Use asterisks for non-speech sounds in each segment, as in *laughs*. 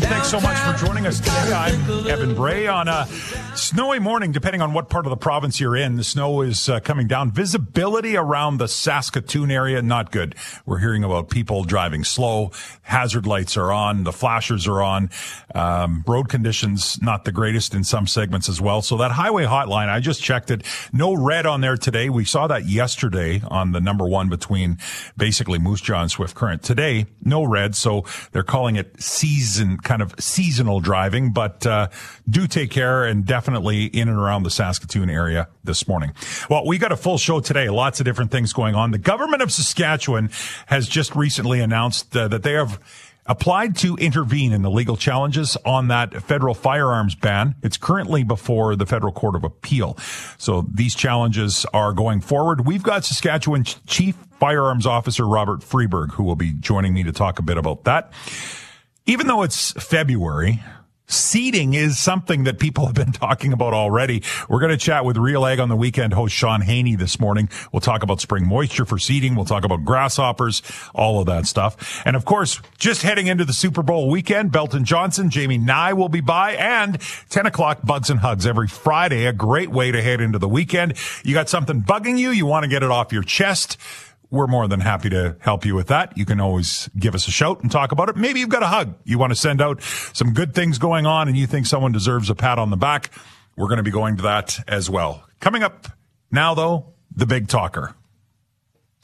Champ thanks so much for joining us today. I'm Evan Bray on a snowy morning, depending on what part of the province you're in. The snow is uh, coming down. Visibility around the Saskatoon area, not good. We're hearing about people driving slow. Hazard lights are on. The flashers are on. Um, road conditions, not the greatest in some segments as well. So that highway hotline, I just checked it. No red on there today. We saw that yesterday on the number one between basically Moose Jaw and Swift Current. Today, no red. So they're calling it season, kind of seasonal driving, but, uh, do take care and definitely in and around the Saskatoon area this morning. Well, we got a full show today. Lots of different things going on. The government of Saskatchewan has just recently announced uh, that they have applied to intervene in the legal challenges on that federal firearms ban. It's currently before the federal court of appeal. So these challenges are going forward. We've got Saskatchewan chief firearms officer Robert Freberg, who will be joining me to talk a bit about that. Even though it's February, Seeding is something that people have been *laughs* talking about already. We're going to chat with Real Ag on the Weekend host Shaun Haney this morning. We'll talk about spring moisture for seeding. We'll talk about grasshoppers, all of that stuff. And of course, just heading into the Super Bowl weekend, Belton Johnson, Jamie Nye will be by and 10 o'clock bugs and hugs every Friday. A great way to head into the weekend. You got something bugging you. You want to get it off your chest we're more than happy to help you with that. You can always give us a shout and talk about it. Maybe you've got a hug. You want to send out some good things going on and you think someone deserves a pat on the back. We're going to be going to that as well. Coming up now, though, the big talker.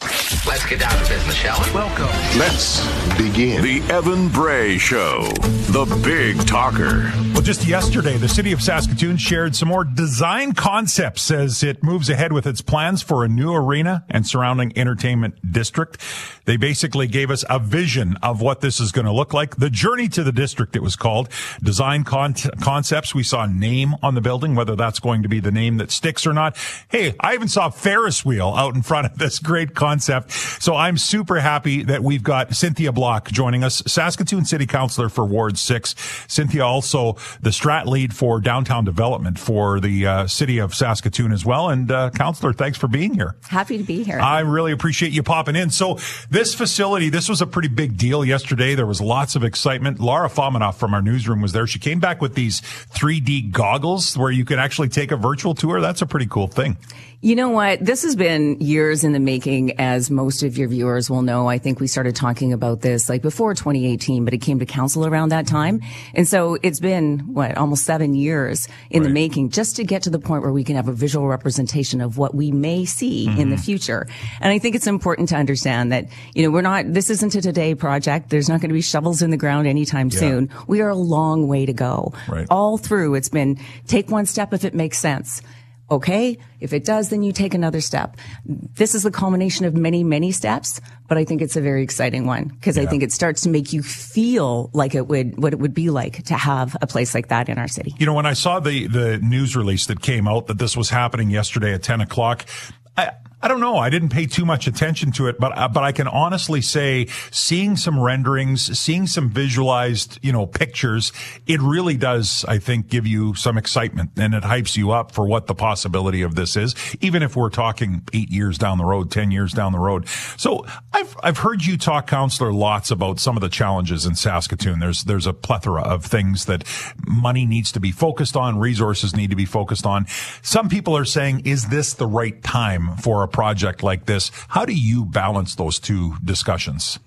Let's get down to business, shall we? Welcome. Let's begin. The Evan Bray Show, the big talker. Well, just yesterday, the city of Saskatoon shared some more design concepts as it moves ahead with its plans for a new arena and surrounding entertainment district. They basically gave us a vision of what this is going to look like. The journey to the district, it was called. Design con- concepts. We saw a name on the building, whether that's going to be the name that sticks or not. Hey, I even saw Ferris wheel out in front of this great concept. So I'm super happy that we've got Cynthia Block joining us, Saskatoon City Councilor for Ward 6. Cynthia also the strat lead for downtown development for the uh, city of Saskatoon as well. And uh, Councilor, thanks for being here. Happy to be here. I really appreciate you popping in. So this facility, this was a pretty big deal yesterday. There was lots of excitement. Laura Fominoff from our newsroom was there. She came back with these 3D goggles where you could actually take a virtual tour. That's a pretty cool thing. You know what? This has been years in the making, as most of your viewers will know. I think we started talking about this like before 2018, but it came to council around that time. And so it's been, what, almost seven years in right. the making just to get to the point where we can have a visual representation of what we may see mm-hmm. in the future. And I think it's important to understand that, you know, we're not, this isn't a today project. There's not going to be shovels in the ground anytime yeah. soon. We are a long way to go. Right. All through, it's been take one step if it makes sense Okay. If it does, then you take another step. This is the culmination of many, many steps, but I think it's a very exciting one because yeah. I think it starts to make you feel like it would, what it would be like to have a place like that in our city. You know, when I saw the, the news release that came out that this was happening yesterday at 10 o'clock, I, don't know. I didn't pay too much attention to it, but uh, but I can honestly say, seeing some renderings, seeing some visualized, you know, pictures, it really does, I think, give you some excitement and it hypes you up for what the possibility of this is, even if we're talking eight years down the road, ten years down the road. So I've I've heard you talk, counselor, lots about some of the challenges in Saskatoon. There's there's a plethora of things that money needs to be focused on, resources need to be focused on. Some people are saying, is this the right time for a project like this. How do you balance those two discussions?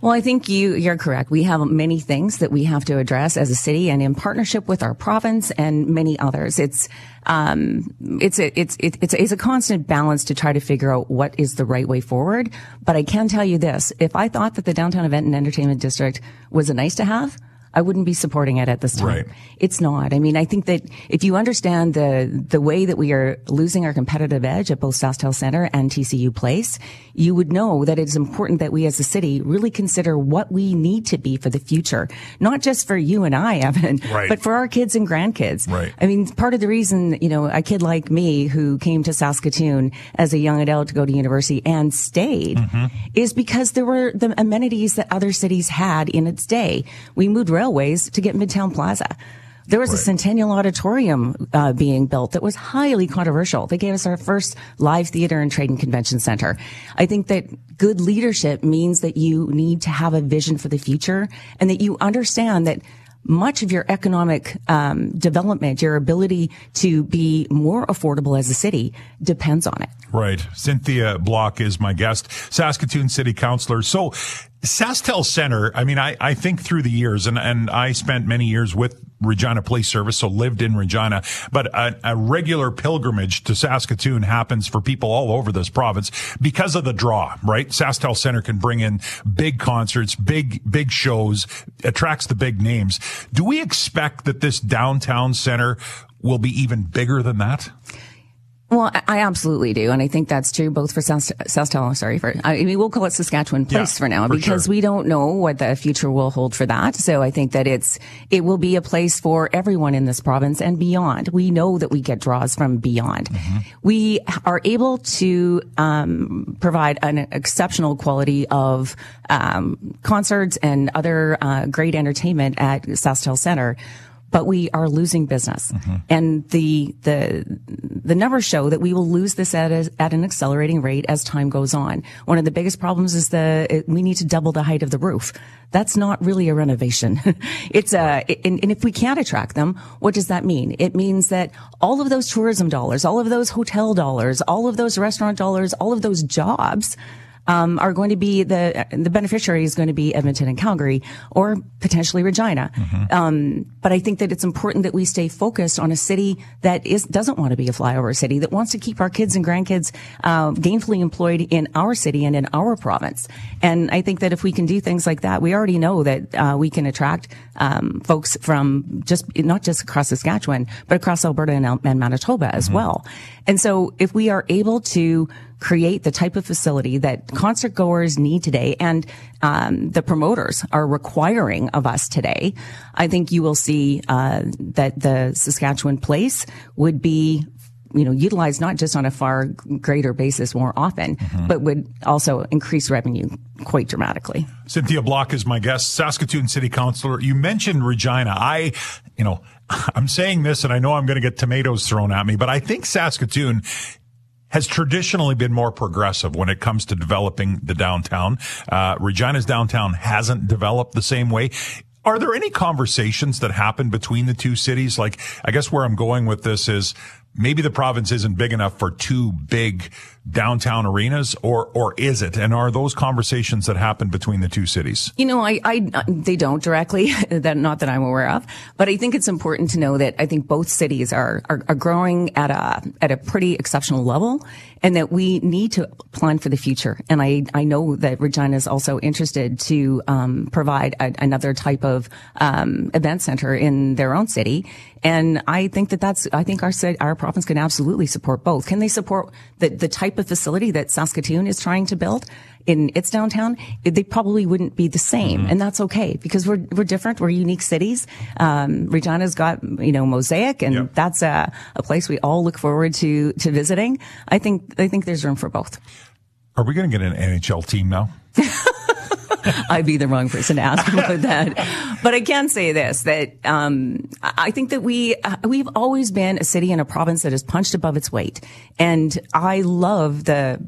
Well, I think you, you're correct. We have many things that we have to address as a city and in partnership with our province and many others. It's, um, it's a, it's, it's, it's a constant balance to try to figure out what is the right way forward. But I can tell you this. If I thought that the downtown event and entertainment district was a nice to have, I wouldn't be supporting it at this time. Right. It's not. I mean, I think that if you understand the the way that we are losing our competitive edge at both SaskTel Center and TCU Place, you would know that it's important that we as a city really consider what we need to be for the future, not just for you and I, *laughs* Evan, right. but for our kids and grandkids. Right. I mean, part of the reason, you know, a kid like me who came to Saskatoon as a young adult to go to university and stayed mm-hmm. is because there were the amenities that other cities had in its day. We moved railways to get Midtown Plaza. There was right. a Centennial Auditorium uh, being built that was highly controversial. They gave us our first live theater and trade and convention center. I think that good leadership means that you need to have a vision for the future and that you understand that much of your economic um, development, your ability to be more affordable as a city depends on it. Right. Cynthia Block is my guest, Saskatoon City Councilor. So, SaskTel Center, I mean, I, I think through the years, and, and I spent many years with Regina Police Service, so lived in Regina, but a, a, regular pilgrimage to Saskatoon happens for people all over this province because of the draw, right? SaskTel Center can bring in big concerts, big, big shows, attracts the big names. Do we expect that this downtown center will be even bigger than that? Well, I absolutely do, and I think that's true both for South SaskTel. Sorry for, I mean, we'll call it Saskatchewan Place yeah, for now for because sure. we don't know what the future will hold for that. So I think that it's it will be a place for everyone in this province and beyond. We know that we get draws from beyond. Mm-hmm. We are able to um, provide an exceptional quality of um, concerts and other uh, great entertainment at South SaskTel Center but we are losing business. Mm-hmm. And the, the, the numbers show that we will lose this at, a, at an accelerating rate as time goes on. One of the biggest problems is the, we need to double the height of the roof. That's not really a renovation. *laughs* it's a, and, and if we can't attract them, what does that mean? It means that all of those tourism dollars, all of those hotel dollars, all of those restaurant dollars, all of those jobs um, are going to be the the beneficiary is going to be Edmonton and Calgary or potentially Regina. Mm-hmm. Um, but I think that it's important that we stay focused on a city that is doesn't want to be a flyover city that wants to keep our kids and grandkids uh, gainfully employed in our city and in our province. And I think that if we can do things like that, we already know that uh, we can attract um, folks from just not just across Saskatchewan, but across Alberta and, and Manitoba as mm-hmm. well. And so if we are able to create the type of facility that concert goers need today and um, the promoters are requiring of us today, I think you will see uh, that the Saskatchewan Place would be you know, utilized not just on a far greater basis more often, mm-hmm. but would also increase revenue quite dramatically. Cynthia Block is my guest, Saskatoon City Councilor. You mentioned Regina. I, you know, *laughs* I'm saying this and I know I'm going to get tomatoes thrown at me, but I think Saskatoon has traditionally been more progressive when it comes to developing the downtown. Uh, Regina's downtown hasn't developed the same way. Are there any conversations that happen between the two cities? Like, I guess where I'm going with this is maybe the province isn't big enough for two big downtown arenas or or is it? And are those conversations that happen between the two cities? You know i, I they don't directly *laughs* that not that i'm aware of. But i think it's important to know that i think both cities are, are are, growing at a at a pretty exceptional level and that we need to plan for the future. And i i know that Regina is also interested to um, provide a, another type of um, event center in their own city and I think that that's, I think our, our province can absolutely support both. Can they support the, the type of facility that Saskatoon is trying to build? in its downtown, they probably wouldn't be the same. Mm-hmm. And that's okay because we're, we're different. We're unique cities. Um, Regina's got, you know, Mosaic and yep. that's a, a place we all look forward to, to visiting. I think, I think there's room for both. Are we going to get an NHL team now? *laughs* I'd be the wrong person to ask about *laughs* that. But I can say this, that, um, I think that we, uh, we've always been a city and a province that has punched above its weight. And I love the,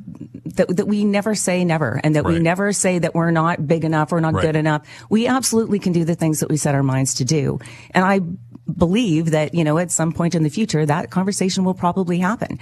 that, that we never say never and that right. we never say that we're not big enough or not right. good enough. We absolutely can do the things that we set our minds to do. And I believe that, you know, at some point in the future, that conversation will probably happen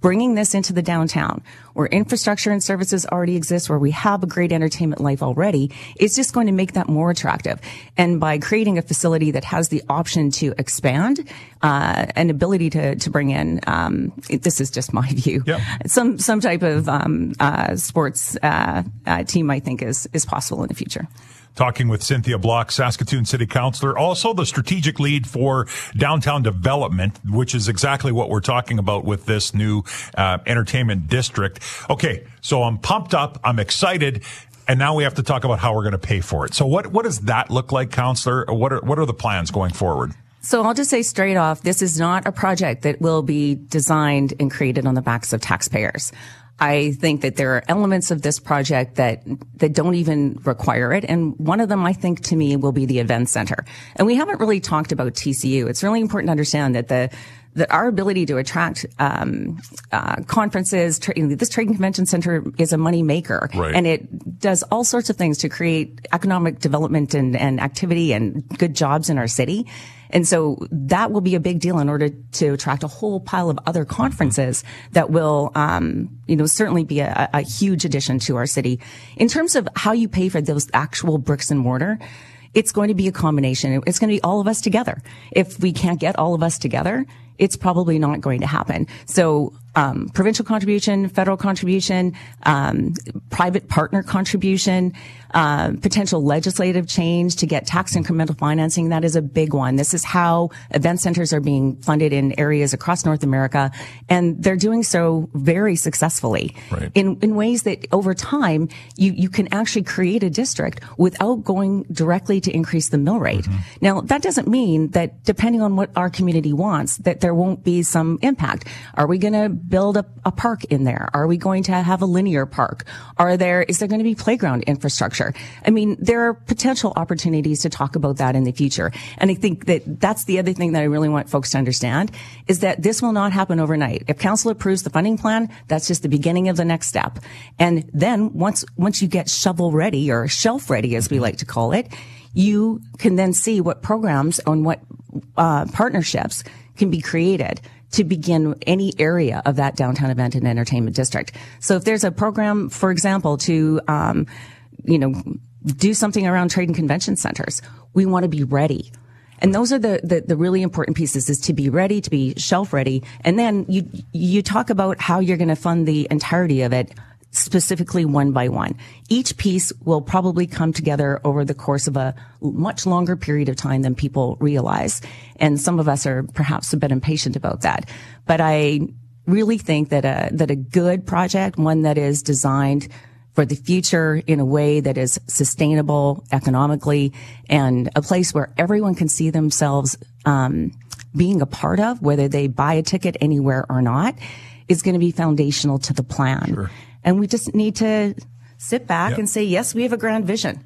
bringing this into the downtown where infrastructure and services already exist, where we have a great entertainment life already, is just going to make that more attractive. And by creating a facility that has the option to expand, uh, an ability to, to bring in, um, this is just my *laughs* view, yep. some, some type of, um, uh, sports, uh, uh team, I think is, is possible in the future talking with Cynthia Block, Saskatoon City Councilor, also the strategic lead for downtown development, which is exactly what we're talking about with this new uh, entertainment district. Okay, so I'm pumped up, I'm excited. And now we have to talk about how we're going to pay for it. So what, what does that look like, Councilor? What are, what are the plans going forward? So I'll just say straight off, this is not a project that will be designed and created on the backs of taxpayers. I think that there are elements of this project that that don't even require it, and one of them, I think, to me, will be the event center. And we haven't really talked about TCU. It's really important to understand that the that our ability to attract um, uh, conferences, tra- this trading convention center is a money maker, right. and it does all sorts of things to create economic development and, and activity and good jobs in our city. And so that will be a big deal in order to attract a whole pile of other conferences that will, um, you know, certainly be a, a huge addition to our city. In terms of how you pay for those actual bricks and mortar, it's going to be a combination. It's going to be all of us together. If we can't get all of us together, it's probably not going to happen. So um, provincial contribution, federal contribution, um, private partner contribution, uh, potential legislative change to get tax incremental financing. That is a big one. This is how event centers are being funded in areas across North America, and they're doing so very successfully right. in in ways that over time you you can actually create a district without going directly to increase the mill rate. Mm-hmm. Now that doesn't mean that depending on what our community wants, that there won't be some impact. Are we going to build a, a park in there? Are we going to have a linear park? Are there, is there going to be playground infrastructure? I mean, there are potential opportunities to talk about that in the future. And I think that that's the other thing that I really want folks to understand is that this will not happen overnight. If council approves the funding plan, that's just the beginning of the next step. And then once, once you get shovel ready or shelf ready, as we like to call it, you can then see what programs and what uh, partnerships can be created to begin any area of that downtown event and entertainment district. So if there's a program, for example, to, um, you know, do something around trade and convention centers, we want to be ready. And those are the, the, the, really important pieces is to be ready, to be shelf ready. And then you, you talk about how you're going to fund the entirety of it specifically one by one. Each piece will probably come together over the course of a much longer period of time than people realize. And some of us are perhaps a bit impatient about that. But I really think that a, that a good project, one that is designed for the future in a way that is sustainable economically and a place where everyone can see themselves um, being a part of, whether they buy a ticket anywhere or not, is going to be foundational to the plan. Sure. And we just need to sit back yep. and say, yes, we have a grand vision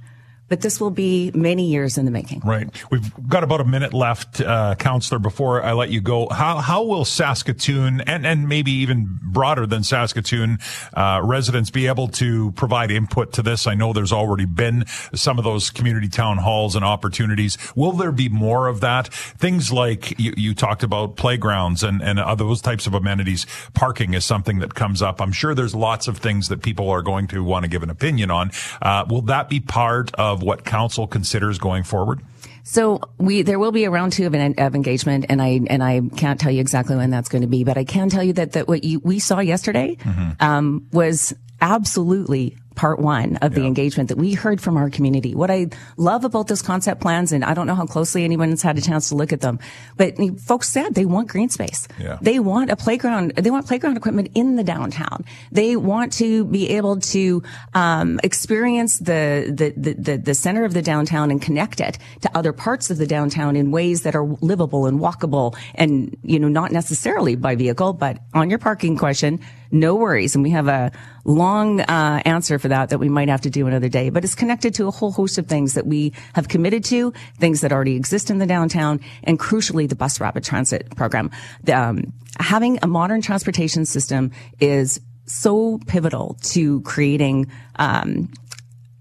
but this will be many years in the making. Right. We've got about a minute left, uh, counselor, before I let you go. How, how will Saskatoon and, and maybe even broader than Saskatoon, uh, residents be able to provide input to this? I know there's already been some of those community town halls and opportunities. Will there be more of that? Things like you, you talked about playgrounds and, and those types of amenities. Parking is something that comes up. I'm sure there's lots of things that people are going to want to give an opinion on. Uh, will that be part of what council considers going forward? So we there will be a round two of, an, of engagement, and I and I can't tell you exactly when that's going to be, but I can tell you that that what you, we saw yesterday mm-hmm. um, was absolutely part one of yeah. the engagement that we heard from our community. What I love about those concept plans, and I don't know how closely anyone's had a chance to look at them, but folks said they want green space. Yeah. They want a playground. They want playground equipment in the downtown. They want to be able to um, experience the, the, the the center of the downtown and connect it to other parts of the downtown in ways that are livable and walkable, and you know not necessarily by vehicle, but on your parking question no worries. And we have a long uh, answer for that that we might have to do another day. But it's connected to a whole host of things that we have committed to, things that already exist in the downtown, and crucially, the bus rapid transit program. Um, having a modern transportation system is so pivotal to creating um,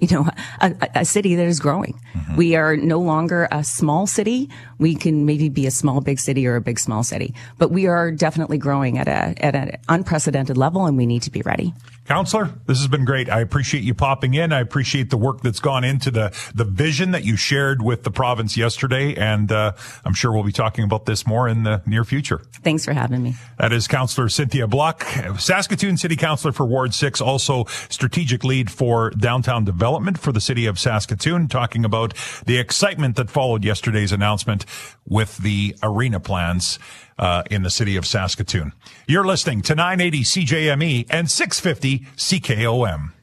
you know, a, a, city that is growing. Mm-hmm. We are no longer a small city. We can maybe be a small big city or a big small city, but we are definitely growing at a at an unprecedented level, and we need to be ready. Counselor, this has been great. I appreciate you popping in. I appreciate the work that's gone into the the vision that you shared with the province yesterday, and uh, I'm sure we'll be talking about this more in the near future. Thanks for having me. That is Counselor Cynthia Block, Saskatoon City Councilor for Ward Six, also strategic lead for downtown development for the city of Saskatoon, talking about the excitement that followed yesterday's announcement with the arena plans uh, in the city of Saskatoon. You're listening to 980 CJME and 650 CKOM.